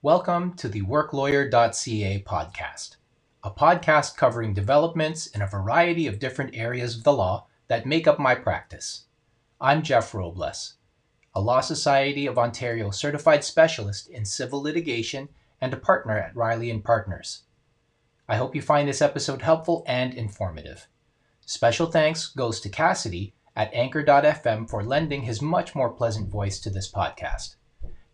Welcome to the WorkLawyer.ca podcast, a podcast covering developments in a variety of different areas of the law that make up my practice. I'm Jeff Robles, a Law Society of Ontario certified specialist in civil litigation and a partner at Riley and Partners. I hope you find this episode helpful and informative. Special thanks goes to Cassidy at Anchor.fm for lending his much more pleasant voice to this podcast.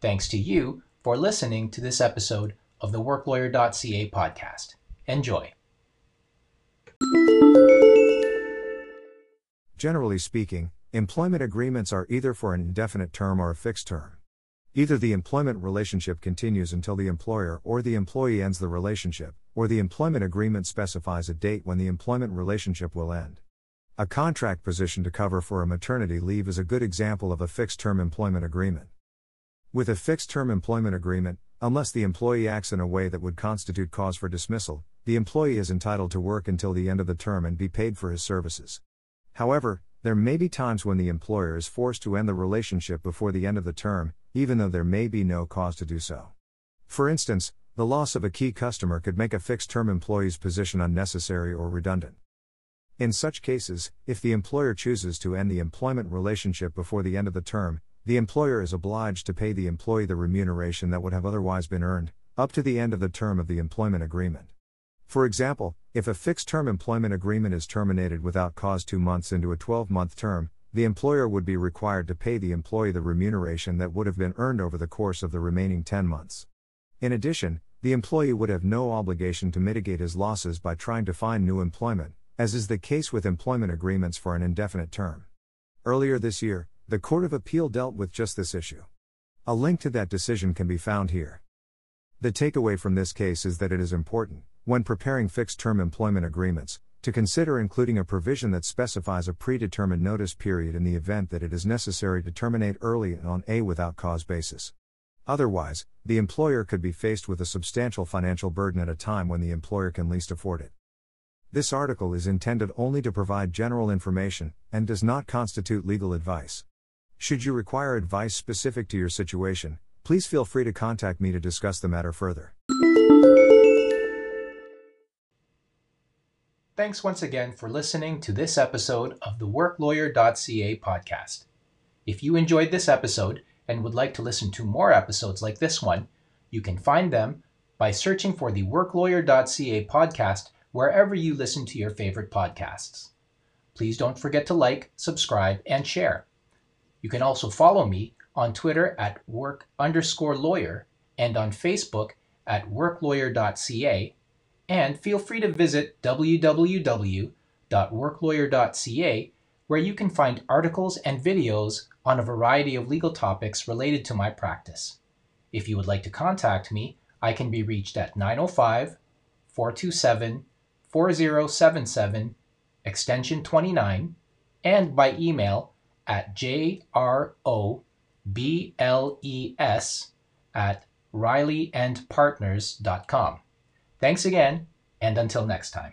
Thanks to you for listening to this episode of the WorkLawyer.ca podcast. Enjoy. Generally speaking, employment agreements are either for an indefinite term or a fixed term. Either the employment relationship continues until the employer or the employee ends the relationship, or the employment agreement specifies a date when the employment relationship will end. A contract position to cover for a maternity leave is a good example of a fixed term employment agreement. With a fixed term employment agreement, unless the employee acts in a way that would constitute cause for dismissal, the employee is entitled to work until the end of the term and be paid for his services. However, there may be times when the employer is forced to end the relationship before the end of the term, even though there may be no cause to do so. For instance, the loss of a key customer could make a fixed term employee's position unnecessary or redundant. In such cases, if the employer chooses to end the employment relationship before the end of the term, the employer is obliged to pay the employee the remuneration that would have otherwise been earned, up to the end of the term of the employment agreement. For example, if a fixed term employment agreement is terminated without cause two months into a 12 month term, the employer would be required to pay the employee the remuneration that would have been earned over the course of the remaining 10 months. In addition, the employee would have no obligation to mitigate his losses by trying to find new employment, as is the case with employment agreements for an indefinite term. Earlier this year, the Court of Appeal dealt with just this issue. A link to that decision can be found here. The takeaway from this case is that it is important, when preparing fixed term employment agreements, to consider including a provision that specifies a predetermined notice period in the event that it is necessary to terminate early and on a without cause basis. Otherwise, the employer could be faced with a substantial financial burden at a time when the employer can least afford it. This article is intended only to provide general information and does not constitute legal advice. Should you require advice specific to your situation, please feel free to contact me to discuss the matter further. Thanks once again for listening to this episode of the WorkLawyer.ca podcast. If you enjoyed this episode and would like to listen to more episodes like this one, you can find them by searching for the WorkLawyer.ca podcast wherever you listen to your favorite podcasts. Please don't forget to like, subscribe, and share. You can also follow me on Twitter at work underscore lawyer and on Facebook at worklawyer.ca. And feel free to visit www.worklawyer.ca where you can find articles and videos on a variety of legal topics related to my practice. If you would like to contact me, I can be reached at 905 427 4077, extension 29, and by email at jrobles at rileyandpartners.com. Thanks again, and until next time.